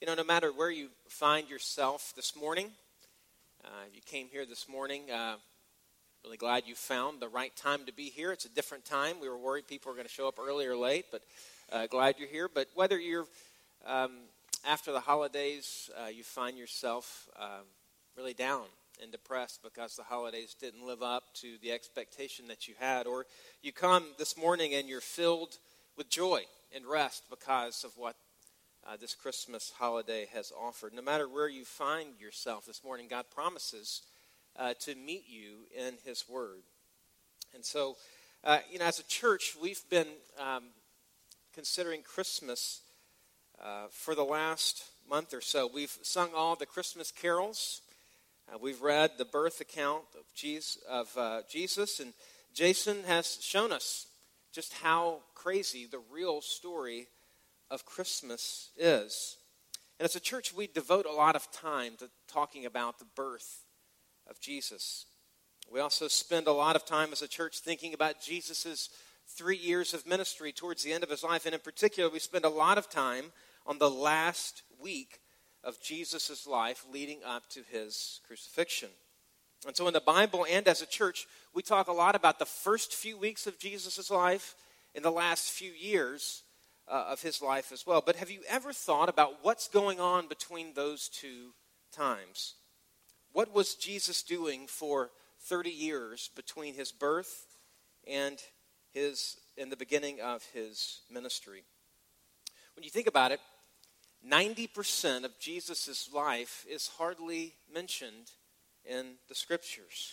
You know, no matter where you find yourself this morning, uh, you came here this morning. Uh, really glad you found the right time to be here. It's a different time. We were worried people were going to show up early or late, but uh, glad you're here. But whether you're um, after the holidays, uh, you find yourself um, really down and depressed because the holidays didn't live up to the expectation that you had, or you come this morning and you're filled with joy and rest because of what uh, this Christmas holiday has offered. No matter where you find yourself this morning, God promises uh, to meet you in His Word. And so, uh, you know, as a church, we've been um, considering Christmas uh, for the last month or so. We've sung all the Christmas carols. Uh, we've read the birth account of Jesus, of, uh, Jesus, and Jason has shown us just how crazy the real story of Christmas is. And as a church, we devote a lot of time to talking about the birth of Jesus. We also spend a lot of time as a church thinking about Jesus' three years of ministry towards the end of his life. And in particular, we spend a lot of time on the last week of Jesus' life leading up to his crucifixion. And so, in the Bible and as a church, we talk a lot about the first few weeks of Jesus' life in the last few years uh, of his life as well. But have you ever thought about what's going on between those two times? What was Jesus doing for 30 years between his birth and his in the beginning of his ministry? When you think about it, 90% of Jesus' life is hardly mentioned in the scriptures.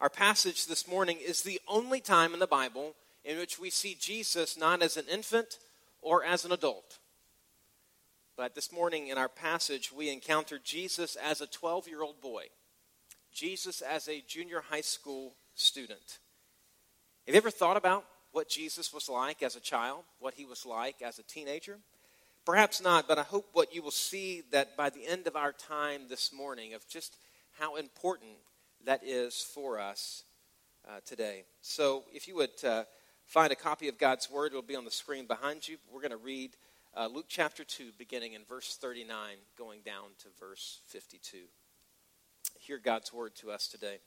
Our passage this morning is the only time in the Bible in which we see Jesus not as an infant or as an adult. But this morning in our passage, we encounter Jesus as a 12 year old boy, Jesus as a junior high school student. Have you ever thought about what Jesus was like as a child, what he was like as a teenager? Perhaps not, but I hope what you will see that by the end of our time this morning of just how important that is for us uh, today. So, if you would uh, find a copy of God's Word. It'll be on the screen behind you. We're going to read uh, Luke chapter 2, beginning in verse 39, going down to verse 52. Hear God's Word to us today.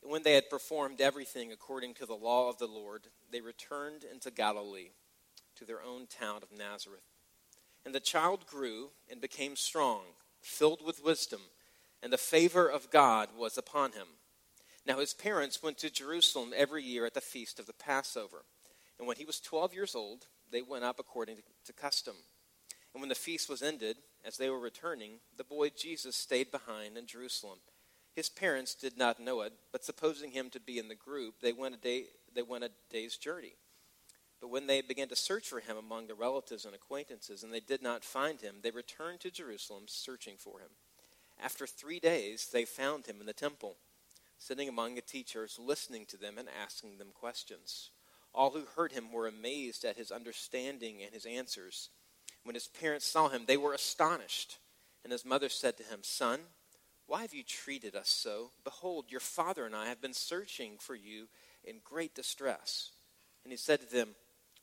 And when they had performed everything according to the law of the Lord, they returned into Galilee, to their own town of Nazareth. And the child grew and became strong, filled with wisdom, and the favor of God was upon him. Now his parents went to Jerusalem every year at the feast of the Passover. And when he was 12 years old, they went up according to custom. And when the feast was ended, as they were returning, the boy Jesus stayed behind in Jerusalem. His parents did not know it, but supposing him to be in the group, they went a, day, they went a day's journey. But when they began to search for him among the relatives and acquaintances, and they did not find him, they returned to Jerusalem searching for him. After three days, they found him in the temple sitting among the teachers, listening to them and asking them questions. All who heard him were amazed at his understanding and his answers. When his parents saw him, they were astonished. And his mother said to him, Son, why have you treated us so? Behold, your father and I have been searching for you in great distress. And he said to them,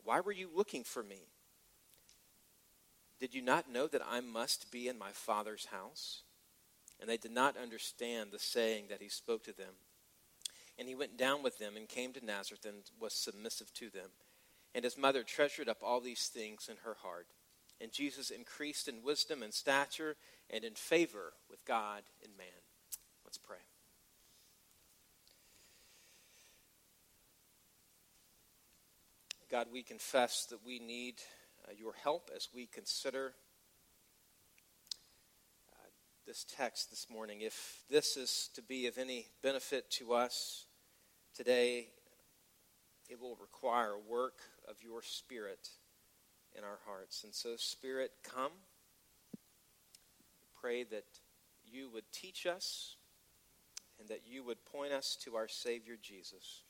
Why were you looking for me? Did you not know that I must be in my father's house? And they did not understand the saying that he spoke to them. And he went down with them and came to Nazareth and was submissive to them. And his mother treasured up all these things in her heart. And Jesus increased in wisdom and stature and in favor with God and man. Let's pray. God, we confess that we need uh, your help as we consider this text this morning. If this is to be of any benefit to us today, it will require a work of your Spirit in our hearts. And so, Spirit, come. Pray that you would teach us and that you would point us to our Savior Jesus.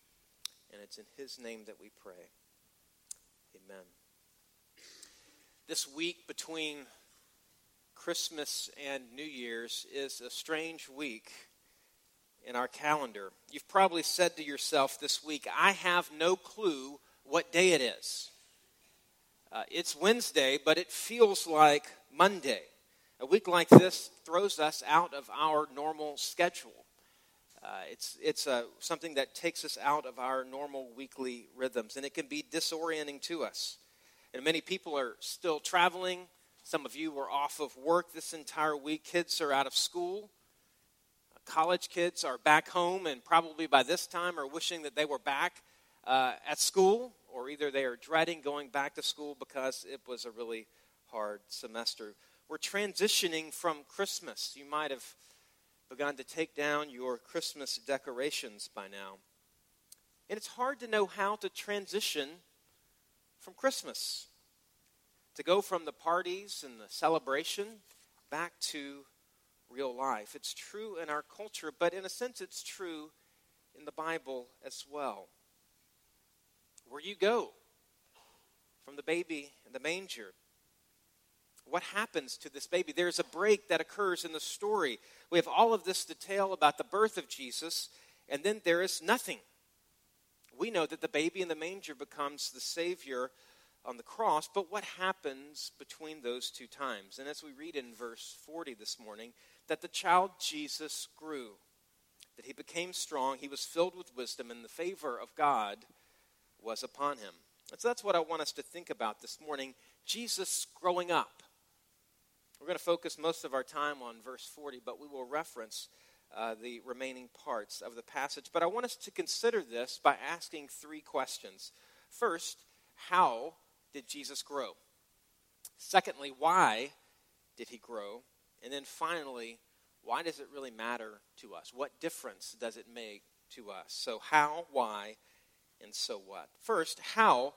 And it's in His name that we pray. Amen. This week between Christmas and New Year's is a strange week in our calendar. You've probably said to yourself this week, I have no clue what day it is. Uh, it's Wednesday, but it feels like Monday. A week like this throws us out of our normal schedule. Uh, it's it's uh, something that takes us out of our normal weekly rhythms, and it can be disorienting to us. And many people are still traveling. Some of you were off of work this entire week. Kids are out of school. College kids are back home, and probably by this time are wishing that they were back uh, at school or either they are dreading going back to school because it was a really hard semester. We're transitioning from Christmas. You might have begun to take down your Christmas decorations by now. And it's hard to know how to transition from Christmas, to go from the parties and the celebration back to real life. It's true in our culture, but in a sense, it's true in the Bible as well where you go from the baby in the manger. What happens to this baby? There's a break that occurs in the story. We have all of this detail about the birth of Jesus, and then there is nothing. We know that the baby in the manger becomes the Savior on the cross, but what happens between those two times? And as we read in verse 40 this morning, that the child Jesus grew, that he became strong, he was filled with wisdom, and the favor of God was upon him. And so that's what I want us to think about this morning Jesus growing up. We're going to focus most of our time on verse 40, but we will reference uh, the remaining parts of the passage. But I want us to consider this by asking three questions. First, how did Jesus grow? Secondly, why did he grow? And then finally, why does it really matter to us? What difference does it make to us? So, how, why, and so what? First, how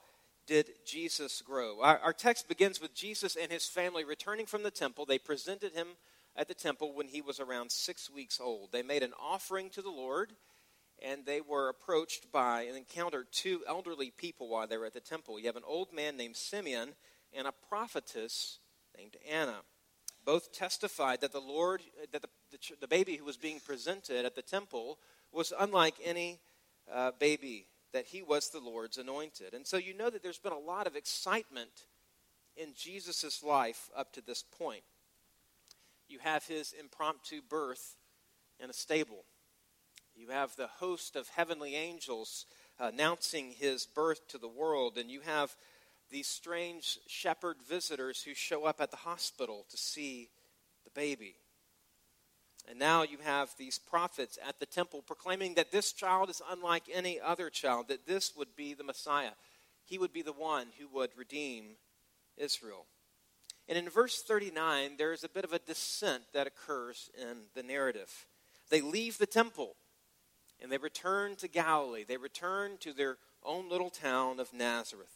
did Jesus grow? Our, our, text begins with Jesus and his family returning from the temple. They presented him at the temple when he was around six weeks old. They made an offering to the Lord, and they were approached by and encountered two elderly people while they were at the temple. You have an old man named Simeon and a prophetess named Anna. Both testified that the Lord, that the, the, the baby who was being presented at the temple was unlike any uh, baby that he was the Lord's anointed. And so you know that there's been a lot of excitement in Jesus' life up to this point. You have his impromptu birth in a stable. You have the host of heavenly angels announcing his birth to the world, and you have these strange shepherd visitors who show up at the hospital to see the baby. And now you have these prophets at the temple proclaiming that this child is unlike any other child, that this would be the Messiah. He would be the one who would redeem Israel. And in verse 39, there is a bit of a descent that occurs in the narrative. They leave the temple and they return to Galilee. They return to their own little town of Nazareth.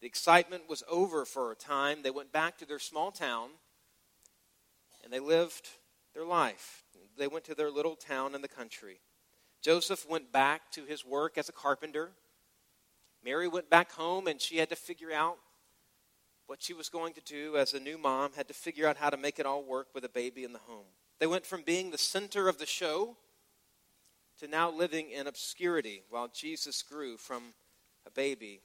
The excitement was over for a time. They went back to their small town and they lived their life. They went to their little town in the country. Joseph went back to his work as a carpenter. Mary went back home and she had to figure out what she was going to do as a new mom, had to figure out how to make it all work with a baby in the home. They went from being the center of the show to now living in obscurity while Jesus grew from a baby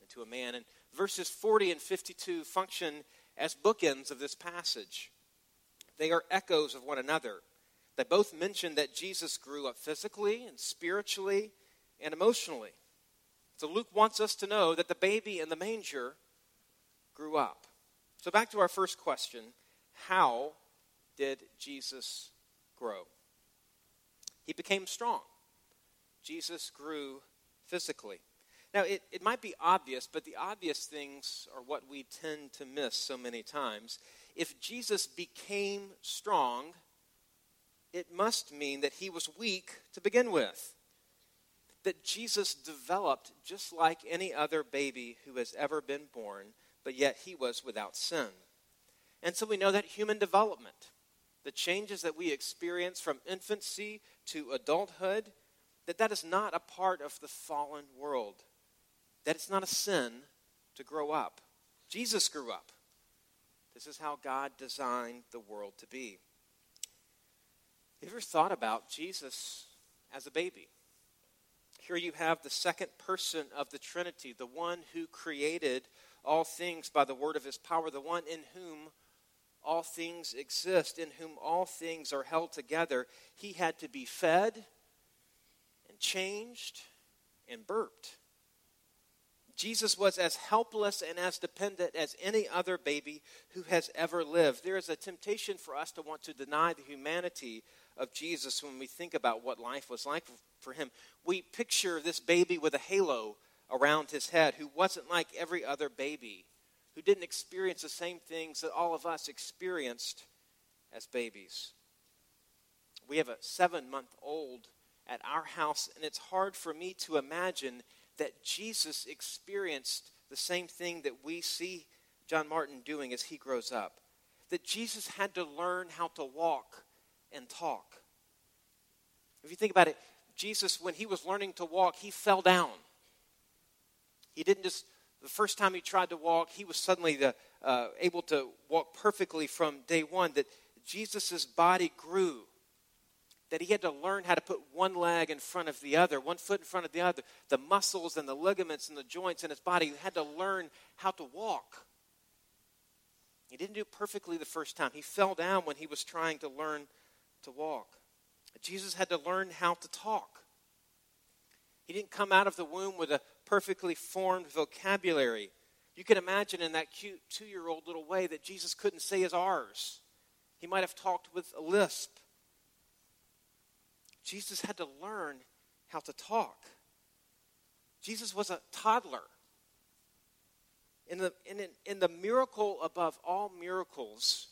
into a man. And verses 40 and 52 function as bookends of this passage. They are echoes of one another. They both mention that Jesus grew up physically and spiritually and emotionally. So Luke wants us to know that the baby in the manger grew up. So back to our first question how did Jesus grow? He became strong. Jesus grew physically. Now, it, it might be obvious, but the obvious things are what we tend to miss so many times if Jesus became strong, it must mean that he was weak to begin with. That Jesus developed just like any other baby who has ever been born, but yet he was without sin. And so we know that human development, the changes that we experience from infancy to adulthood, that that is not a part of the fallen world. That it's not a sin to grow up. Jesus grew up. This is how God designed the world to be. Have you ever thought about Jesus as a baby? Here you have the second person of the Trinity, the one who created all things by the word of his power, the one in whom all things exist, in whom all things are held together, he had to be fed and changed and burped. Jesus was as helpless and as dependent as any other baby who has ever lived. There is a temptation for us to want to deny the humanity of Jesus when we think about what life was like for him. We picture this baby with a halo around his head who wasn't like every other baby, who didn't experience the same things that all of us experienced as babies. We have a seven month old at our house, and it's hard for me to imagine that Jesus experienced the same thing that we see John Martin doing as he grows up. That Jesus had to learn how to walk and talk. If you think about it, Jesus, when he was learning to walk, he fell down. He didn't just, the first time he tried to walk, he was suddenly the, uh, able to walk perfectly from day one. That Jesus' body grew that he had to learn how to put one leg in front of the other, one foot in front of the other. The muscles and the ligaments and the joints in his body, he had to learn how to walk. He didn't do perfectly the first time. He fell down when he was trying to learn to walk. Jesus had to learn how to talk. He didn't come out of the womb with a perfectly formed vocabulary. You can imagine in that cute two year old little way that Jesus couldn't say his R's. He might have talked with a lisp. Jesus had to learn how to talk. Jesus was a toddler. In the, in, in the miracle above all miracles,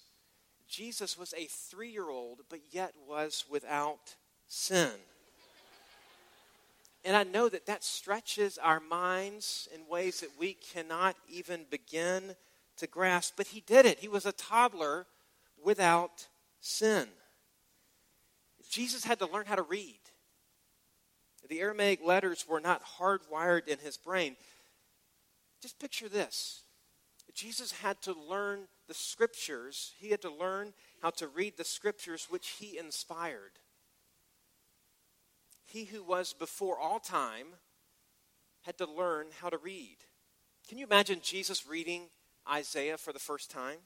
Jesus was a three year old, but yet was without sin. And I know that that stretches our minds in ways that we cannot even begin to grasp, but he did it. He was a toddler without sin. Jesus had to learn how to read. The Aramaic letters were not hardwired in his brain. Just picture this Jesus had to learn the scriptures, he had to learn how to read the scriptures which he inspired. He who was before all time had to learn how to read. Can you imagine Jesus reading Isaiah for the first time?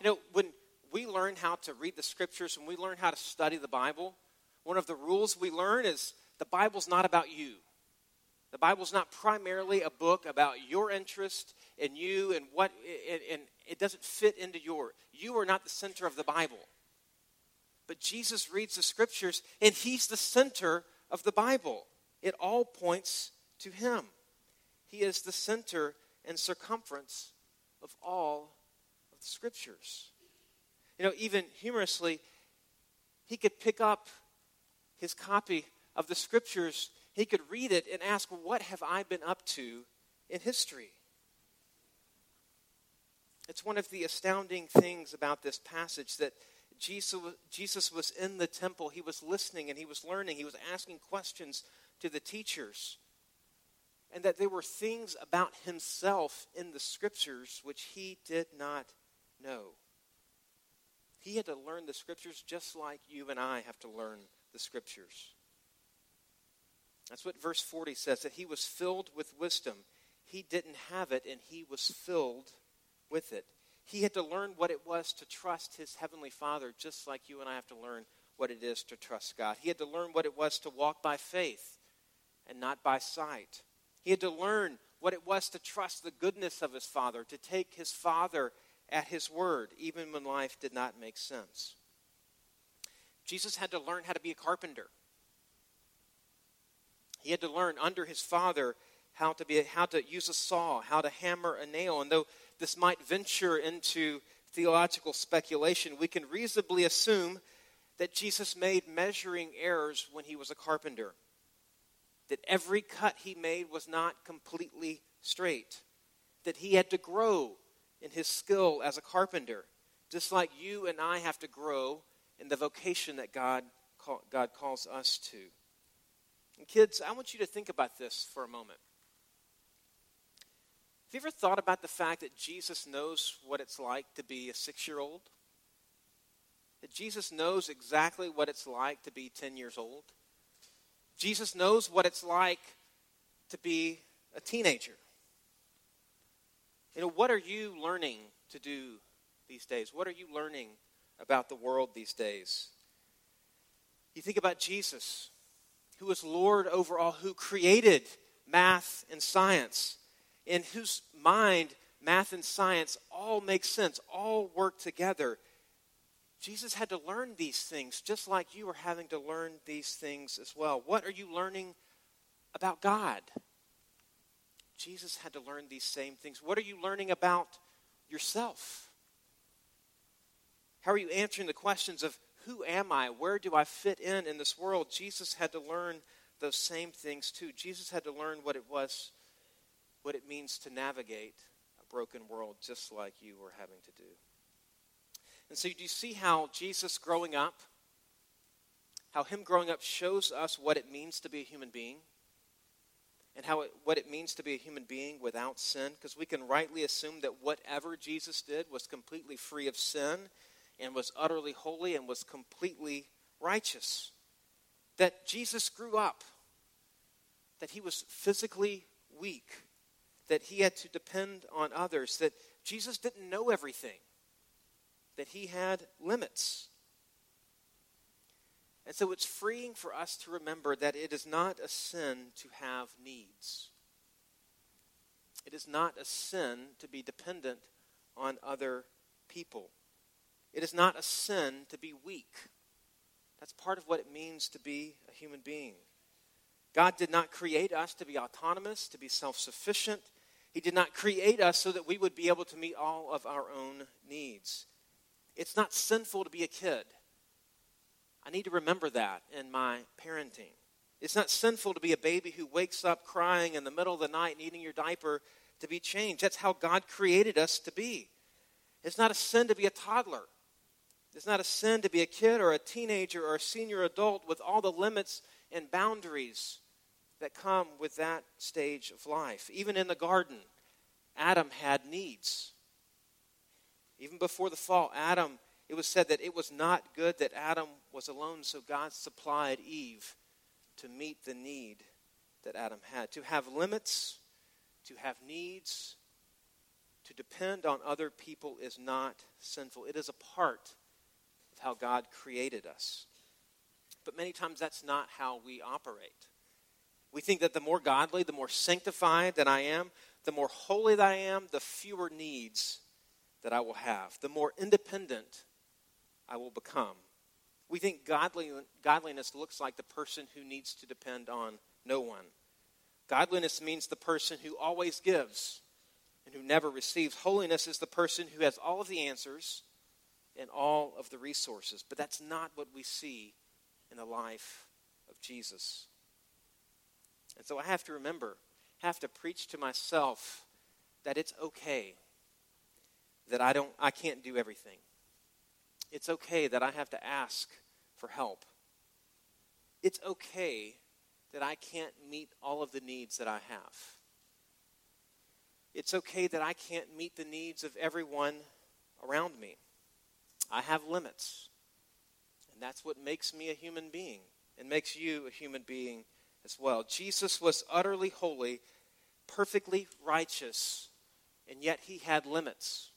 You know, when we learn how to read the scriptures and we learn how to study the Bible, one of the rules we learn is the Bible's not about you. The Bible's not primarily a book about your interest and you and what, and, and it doesn't fit into your. You are not the center of the Bible. But Jesus reads the scriptures and he's the center of the Bible. It all points to him. He is the center and circumference of all of the scriptures. You know, even humorously, he could pick up his copy of the scriptures, he could read it and ask, What have I been up to in history? It's one of the astounding things about this passage that Jesus, Jesus was in the temple. He was listening and he was learning. He was asking questions to the teachers. And that there were things about himself in the scriptures which he did not know. He had to learn the scriptures just like you and I have to learn the scriptures. That's what verse 40 says that he was filled with wisdom. He didn't have it, and he was filled with it. He had to learn what it was to trust his heavenly Father, just like you and I have to learn what it is to trust God. He had to learn what it was to walk by faith and not by sight. He had to learn what it was to trust the goodness of his Father, to take his Father at his word, even when life did not make sense. Jesus had to learn how to be a carpenter. He had to learn under his father how to be how to use a saw, how to hammer a nail. And though this might venture into theological speculation, we can reasonably assume that Jesus made measuring errors when he was a carpenter. That every cut he made was not completely straight. That he had to grow in his skill as a carpenter, just like you and I have to grow in the vocation that God, call, God calls us to. And kids, I want you to think about this for a moment. Have you ever thought about the fact that Jesus knows what it's like to be a six year old? That Jesus knows exactly what it's like to be 10 years old? Jesus knows what it's like to be a teenager. You know, what are you learning to do these days? What are you learning about the world these days? You think about Jesus, who is Lord over all, who created math and science, in whose mind math and science all make sense, all work together. Jesus had to learn these things just like you are having to learn these things as well. What are you learning about God? Jesus had to learn these same things. What are you learning about yourself? How are you answering the questions of who am I? Where do I fit in in this world? Jesus had to learn those same things too. Jesus had to learn what it was, what it means to navigate a broken world just like you were having to do. And so, do you see how Jesus growing up, how him growing up shows us what it means to be a human being? And how it, what it means to be a human being without sin? Because we can rightly assume that whatever Jesus did was completely free of sin and was utterly holy and was completely righteous. That Jesus grew up, that he was physically weak, that he had to depend on others, that Jesus didn't know everything, that he had limits. And so it's freeing for us to remember that it is not a sin to have needs. It is not a sin to be dependent on other people. It is not a sin to be weak. That's part of what it means to be a human being. God did not create us to be autonomous, to be self sufficient. He did not create us so that we would be able to meet all of our own needs. It's not sinful to be a kid. I need to remember that in my parenting. It's not sinful to be a baby who wakes up crying in the middle of the night, needing your diaper to be changed. That's how God created us to be. It's not a sin to be a toddler. It's not a sin to be a kid or a teenager or a senior adult with all the limits and boundaries that come with that stage of life. Even in the garden, Adam had needs. Even before the fall, Adam, it was said that it was not good that Adam was alone, so God supplied Eve to meet the need that Adam had. To have limits, to have needs, to depend on other people is not sinful. It is a part of how God created us. But many times that's not how we operate. We think that the more godly, the more sanctified that I am, the more holy that I am, the fewer needs that I will have, the more independent I will become. We think godly, godliness looks like the person who needs to depend on no one. Godliness means the person who always gives and who never receives. Holiness is the person who has all of the answers and all of the resources. But that's not what we see in the life of Jesus. And so I have to remember, have to preach to myself that it's okay that I don't I can't do everything. It's okay that I have to ask for help. It's okay that I can't meet all of the needs that I have. It's okay that I can't meet the needs of everyone around me. I have limits. And that's what makes me a human being and makes you a human being as well. Jesus was utterly holy, perfectly righteous, and yet he had limits.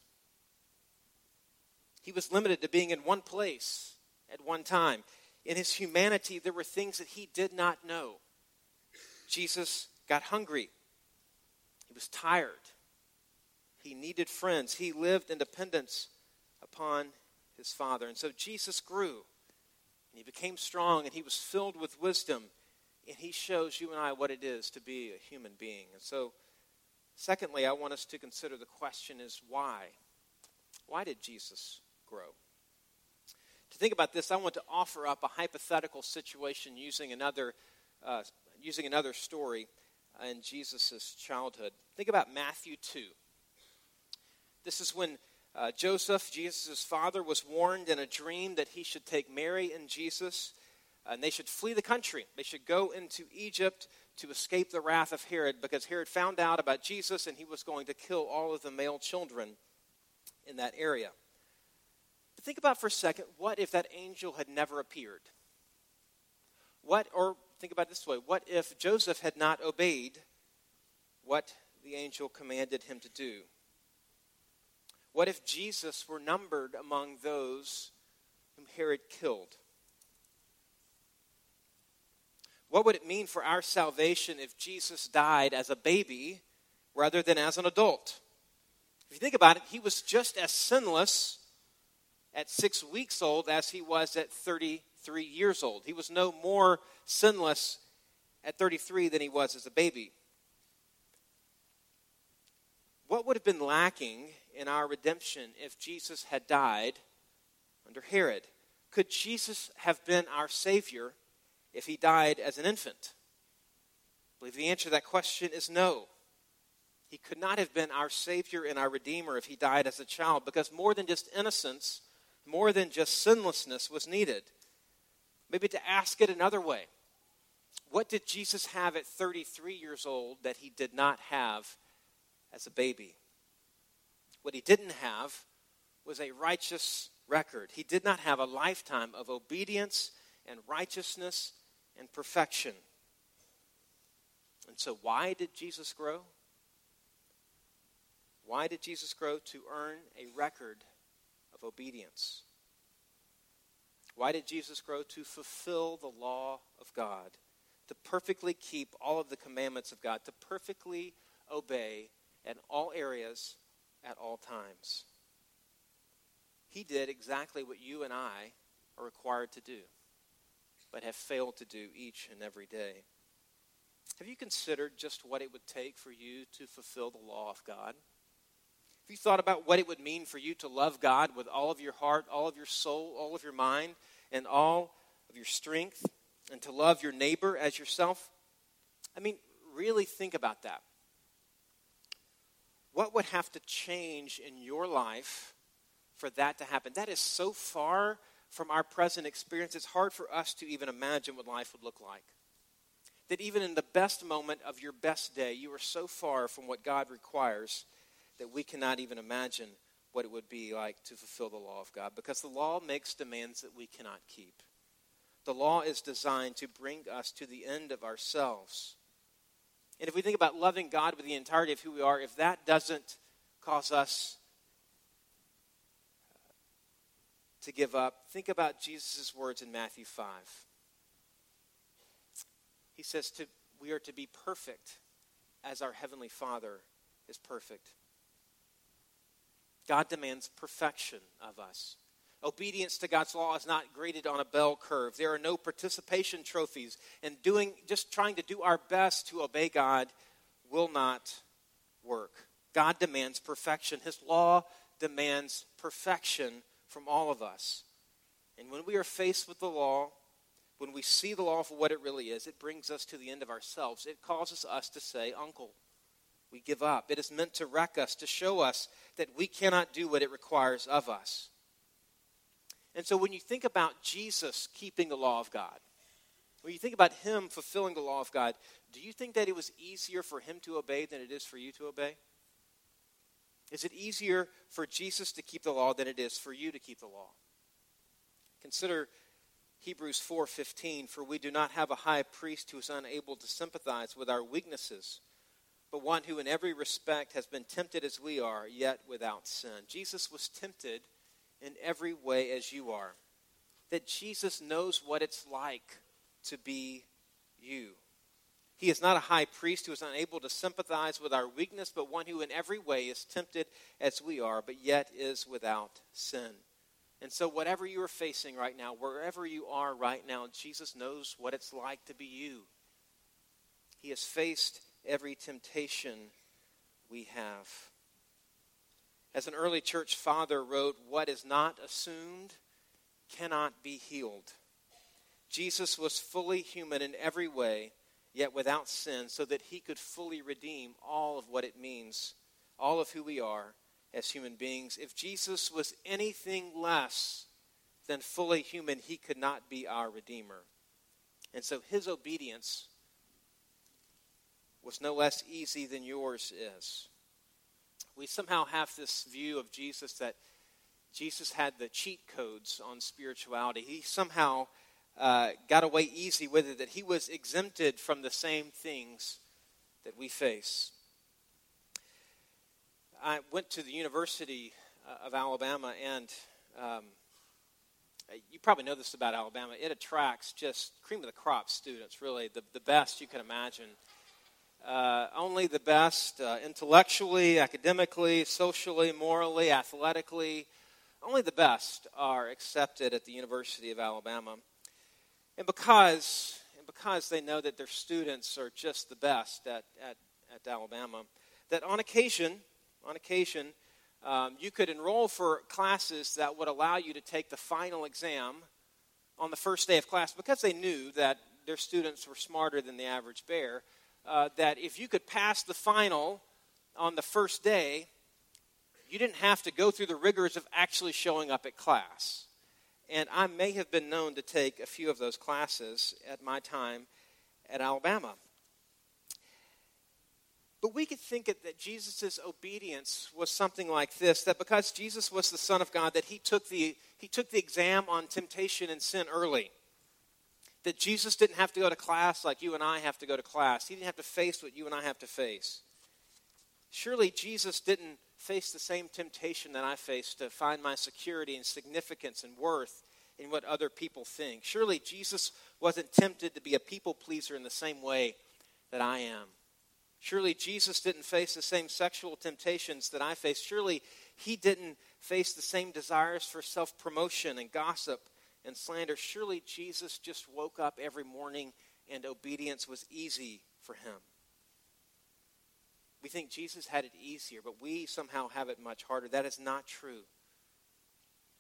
He was limited to being in one place at one time. In his humanity, there were things that he did not know. Jesus got hungry. He was tired. He needed friends. He lived in dependence upon his father. And so Jesus grew, and he became strong, and he was filled with wisdom, and he shows you and I what it is to be a human being. And so, secondly, I want us to consider the question is why? Why did Jesus grow? To think about this, I want to offer up a hypothetical situation using another, uh, using another story in Jesus' childhood. Think about Matthew 2. This is when uh, Joseph, Jesus' father, was warned in a dream that he should take Mary and Jesus Uh, and they should flee the country. They should go into Egypt to escape the wrath of Herod because Herod found out about Jesus and he was going to kill all of the male children in that area. But think about for a second what if that angel had never appeared? What, or think about it this way what if Joseph had not obeyed what the angel commanded him to do? What if Jesus were numbered among those whom Herod killed? What would it mean for our salvation if Jesus died as a baby rather than as an adult? If you think about it, he was just as sinless at six weeks old as he was at 33 years old. He was no more sinless at 33 than he was as a baby. What would have been lacking in our redemption if Jesus had died under Herod? Could Jesus have been our Savior if he died as an infant? I believe the answer to that question is no. He could not have been our Savior and our Redeemer if he died as a child because more than just innocence, more than just sinlessness was needed. Maybe to ask it another way what did Jesus have at 33 years old that he did not have as a baby? What he didn't have was a righteous record. He did not have a lifetime of obedience and righteousness and perfection. And so, why did Jesus grow? Why did Jesus grow? To earn a record of obedience. Why did Jesus grow? To fulfill the law of God, to perfectly keep all of the commandments of God, to perfectly obey in all areas at all times. He did exactly what you and I are required to do, but have failed to do each and every day. Have you considered just what it would take for you to fulfill the law of God? Have you thought about what it would mean for you to love God with all of your heart, all of your soul, all of your mind, and all of your strength, and to love your neighbor as yourself? I mean, really think about that. What would have to change in your life for that to happen? That is so far from our present experience, it's hard for us to even imagine what life would look like. That even in the best moment of your best day, you are so far from what God requires that we cannot even imagine what it would be like to fulfill the law of God because the law makes demands that we cannot keep. The law is designed to bring us to the end of ourselves and if we think about loving God with the entirety of who we are, if that doesn't cause us to give up, think about Jesus' words in Matthew 5. He says to, we are to be perfect as our Heavenly Father is perfect. God demands perfection of us. Obedience to God's law is not graded on a bell curve. There are no participation trophies. And doing just trying to do our best to obey God will not work. God demands perfection. His law demands perfection from all of us. And when we are faced with the law, when we see the law for what it really is, it brings us to the end of ourselves. It causes us to say, Uncle, we give up. It is meant to wreck us, to show us that we cannot do what it requires of us. And so when you think about Jesus keeping the law of God, when you think about him fulfilling the law of God, do you think that it was easier for him to obey than it is for you to obey? Is it easier for Jesus to keep the law than it is for you to keep the law? Consider Hebrews 4:15 for we do not have a high priest who is unable to sympathize with our weaknesses but one who in every respect has been tempted as we are yet without sin. Jesus was tempted in every way as you are. That Jesus knows what it's like to be you. He is not a high priest who is unable to sympathize with our weakness, but one who in every way is tempted as we are, but yet is without sin. And so, whatever you are facing right now, wherever you are right now, Jesus knows what it's like to be you. He has faced every temptation we have. As an early church father wrote, What is not assumed cannot be healed. Jesus was fully human in every way, yet without sin, so that he could fully redeem all of what it means, all of who we are as human beings. If Jesus was anything less than fully human, he could not be our Redeemer. And so his obedience was no less easy than yours is we somehow have this view of Jesus that Jesus had the cheat codes on spirituality. He somehow uh, got away easy with it, that he was exempted from the same things that we face. I went to the university of Alabama, and um, you probably know this about Alabama. It attracts just cream of the crop students, really, the, the best you can imagine. Uh, only the best uh, intellectually, academically, socially, morally, athletically. Only the best are accepted at the University of Alabama. And because, and because they know that their students are just the best at, at, at Alabama, that on occasion, on occasion, um, you could enroll for classes that would allow you to take the final exam on the first day of class because they knew that their students were smarter than the average bear. Uh, that if you could pass the final on the first day, you didn't have to go through the rigors of actually showing up at class. And I may have been known to take a few of those classes at my time at Alabama. But we could think that Jesus' obedience was something like this that because Jesus was the Son of God, that he took, the, he took the exam on temptation and sin early. That Jesus didn't have to go to class like you and I have to go to class. He didn't have to face what you and I have to face. Surely Jesus didn't face the same temptation that I face to find my security and significance and worth in what other people think. Surely Jesus wasn't tempted to be a people pleaser in the same way that I am. Surely Jesus didn't face the same sexual temptations that I face. Surely he didn't face the same desires for self promotion and gossip and slander. Surely Jesus just woke up every morning and obedience was easy for him. We think Jesus had it easier, but we somehow have it much harder. That is not true.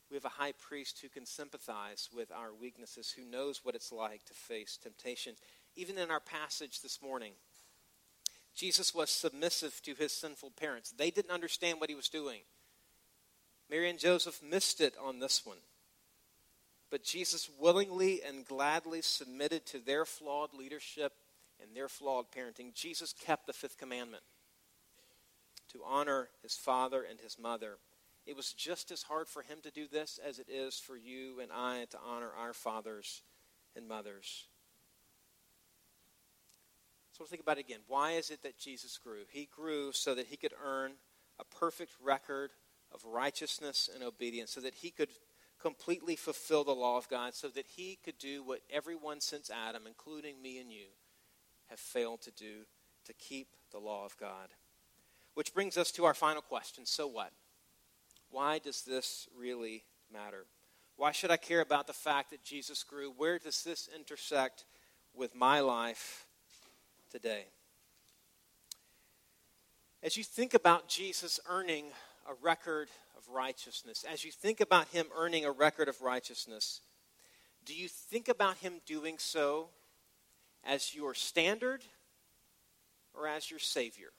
We have a high priest who can sympathize with our weaknesses, who knows what it's like to face temptation. Even in our passage this morning, Jesus was submissive to his sinful parents. They didn't understand what he was doing. Mary and Joseph missed it on this one. But Jesus willingly and gladly submitted to their flawed leadership and their flawed parenting. Jesus kept the fifth commandment to honor his father and his mother. It was just as hard for him to do this as it is for you and I to honor our fathers and mothers. So think about it again. Why is it that Jesus grew? He grew so that he could earn a perfect record of righteousness and obedience, so that he could completely fulfill the law of God, so that he could do what everyone since Adam, including me and you, have failed to do to keep the law of God. Which brings us to our final question so what? Why does this really matter? Why should I care about the fact that Jesus grew? Where does this intersect with my life today. As you think about Jesus earning a record of righteousness, as you think about him earning a record of righteousness, do you think about him doing so as your standard or as your Savior?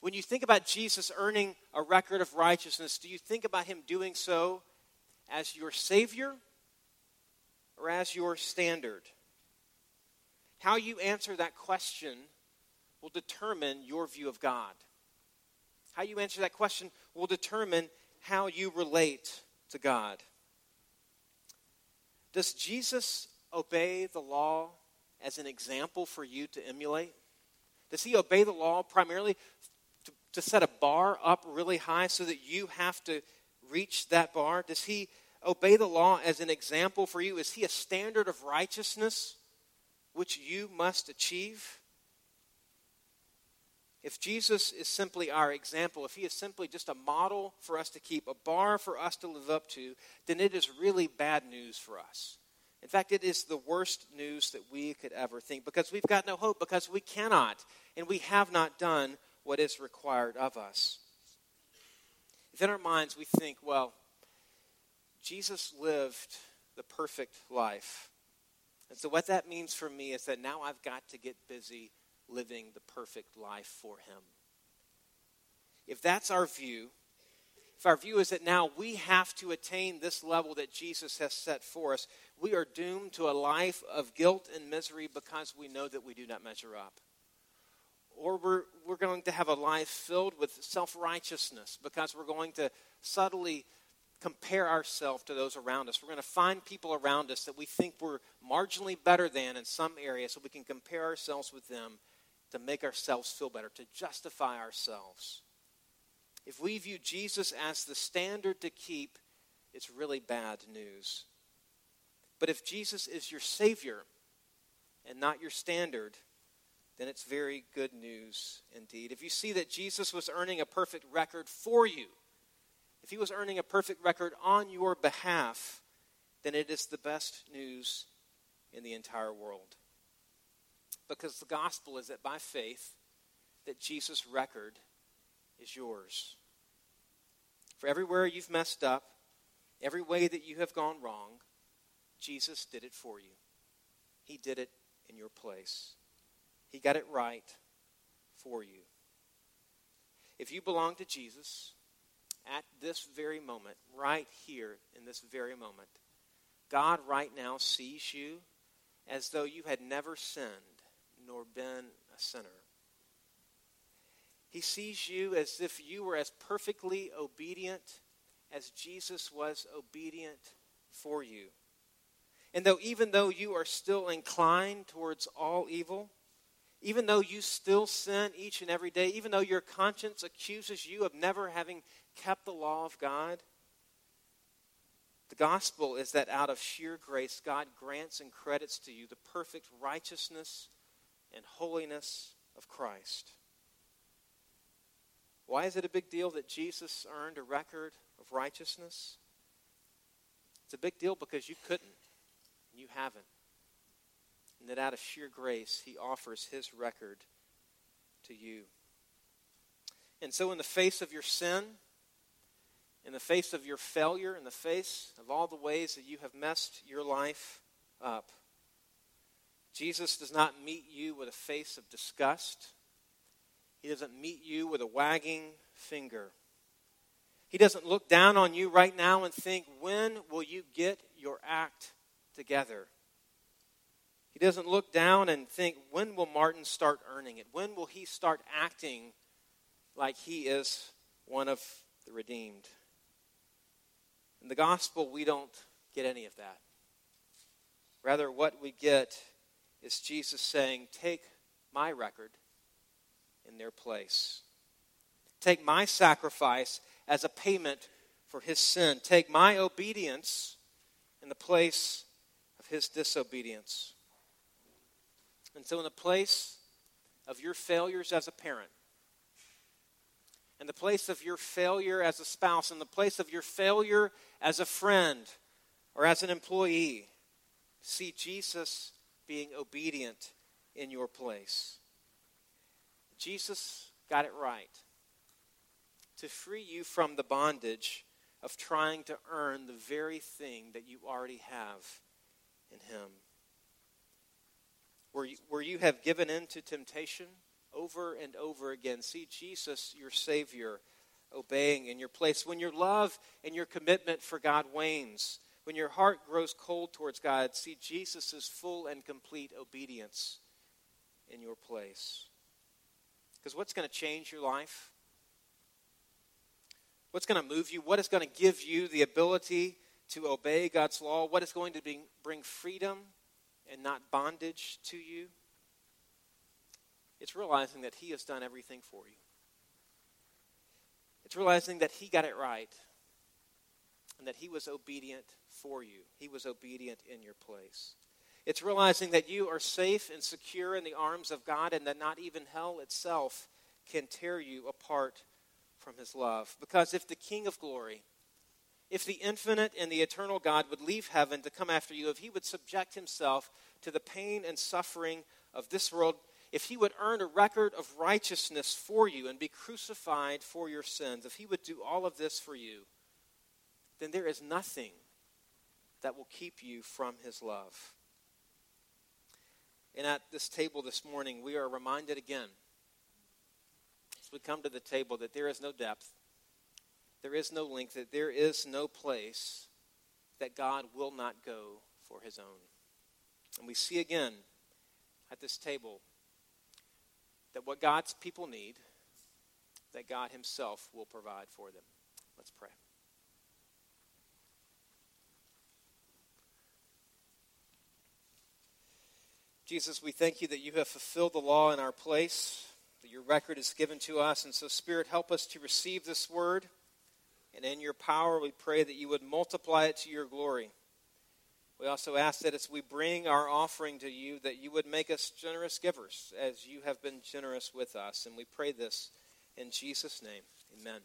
When you think about Jesus earning a record of righteousness, do you think about him doing so as your Savior or as your standard? How you answer that question will determine your view of God. How you answer that question will determine how you relate to God. Does Jesus obey the law as an example for you to emulate? Does he obey the law primarily to, set a bar up really high so that you have to reach that bar? Does he obey the law as an example for you? Is he a standard of righteousness which you must achieve? If Jesus is simply our example, if he is simply just a model for us to keep, a bar for us to live up to, then it is really bad news for us. In fact, it is the worst news that we could ever think because we've got no hope, because we cannot and we have not done what is required of us. If in our minds we think, well, Jesus lived the perfect life, and so, what that means for me is that now I've got to get busy living the perfect life for Him. If that's our view, if our view is that now we have to attain this level that Jesus has set for us, we are doomed to a life of guilt and misery because we know that we do not measure up. Or we're, we're going to have a life filled with self righteousness because we're going to subtly compare ourselves to those around us. We're going to find people around us that we think we're marginally better than in some area so we can compare ourselves with them to make ourselves feel better, to justify ourselves. if we view Jesus as the standard to keep, it's really bad news. But if Jesus is your Savior and not your standard, then it's very good news indeed. If you see that Jesus was earning a perfect record for you, if he was earning a perfect record on your behalf, then it is the best news in the entire world. Because the gospel is that by faith, that Jesus' record is yours. For everywhere you've messed up, every way that you have gone wrong, Jesus did it for you. He did it in your place. He got it right for you. If you belong to Jesus at this very moment, right here in this very moment, God right now sees you as though you had never sinned nor been a sinner. He sees you as if you were as perfectly obedient as Jesus was obedient for you. And though even though you are still inclined towards all evil, even though you still sin each and every day, even though your conscience accuses you of never having kept the law of God, the gospel is that out of sheer grace, God grants and credits to you the perfect righteousness and holiness of Christ. Why is it a big deal that Jesus earned a record of righteousness? It's a big deal because you couldn't, and you haven't. And that out of sheer grace, he offers his record to you. And so, in the face of your sin, in the face of your failure, in the face of all the ways that you have messed your life up, Jesus does not meet you with a face of disgust he doesn't meet you with a wagging finger. He doesn't look down on you right now and think, when will you get your act together? He doesn't look down and think, when will Martin start earning it? When will he start acting like he is one of the redeemed? In the gospel, we don't get any of that. Rather, what we get is Jesus saying, Take my record in their place. Take my sacrifice as a payment for his sin. Take my obedience in the place of his disobedience. And so, in the place of your failures as a parent, in the place of your failure as a spouse, in the place of your failure as a friend or as an employee, see Jesus being obedient in your place. Jesus got it right to free you from the bondage of trying to earn the very thing that you already have in Him. Where you, where you have given in to temptation over and over again, see Jesus, your Savior, obeying in your place. When your love and your commitment for God wanes, when your heart grows cold towards God, see Jesus' full and complete obedience in your place. Because what's going to change your life? What's going to move you? What is going to give you the ability to obey God's law? What is going to bring freedom and not bondage to you? It's realizing that He has done everything for you. It's realizing that He got it right and that He was obedient for you. He was obedient in your place. It's realizing that you are safe and secure in the arms of God and that not even hell itself can tear you apart from his love. Because if the King of glory, if the infinite and the eternal God would leave heaven to come after you, if he would subject himself to the pain and suffering of this world, if he would earn a record of righteousness for you and be crucified for your sins, if he would do all of this for you, then there is nothing that will keep you from his love. And at this table this morning, we are reminded again, as we come to the table, that there is no depth, there is no length, that there is no place that God will not go for his own. And we see again at this table that what God's people need, that God himself will provide for them. Let's pray. Jesus, we thank you that you have fulfilled the law in our place, that your record is given to us. And so, Spirit, help us to receive this word. And in your power, we pray that you would multiply it to your glory. We also ask that as we bring our offering to you, that you would make us generous givers as you have been generous with us. And we pray this in Jesus' name. Amen.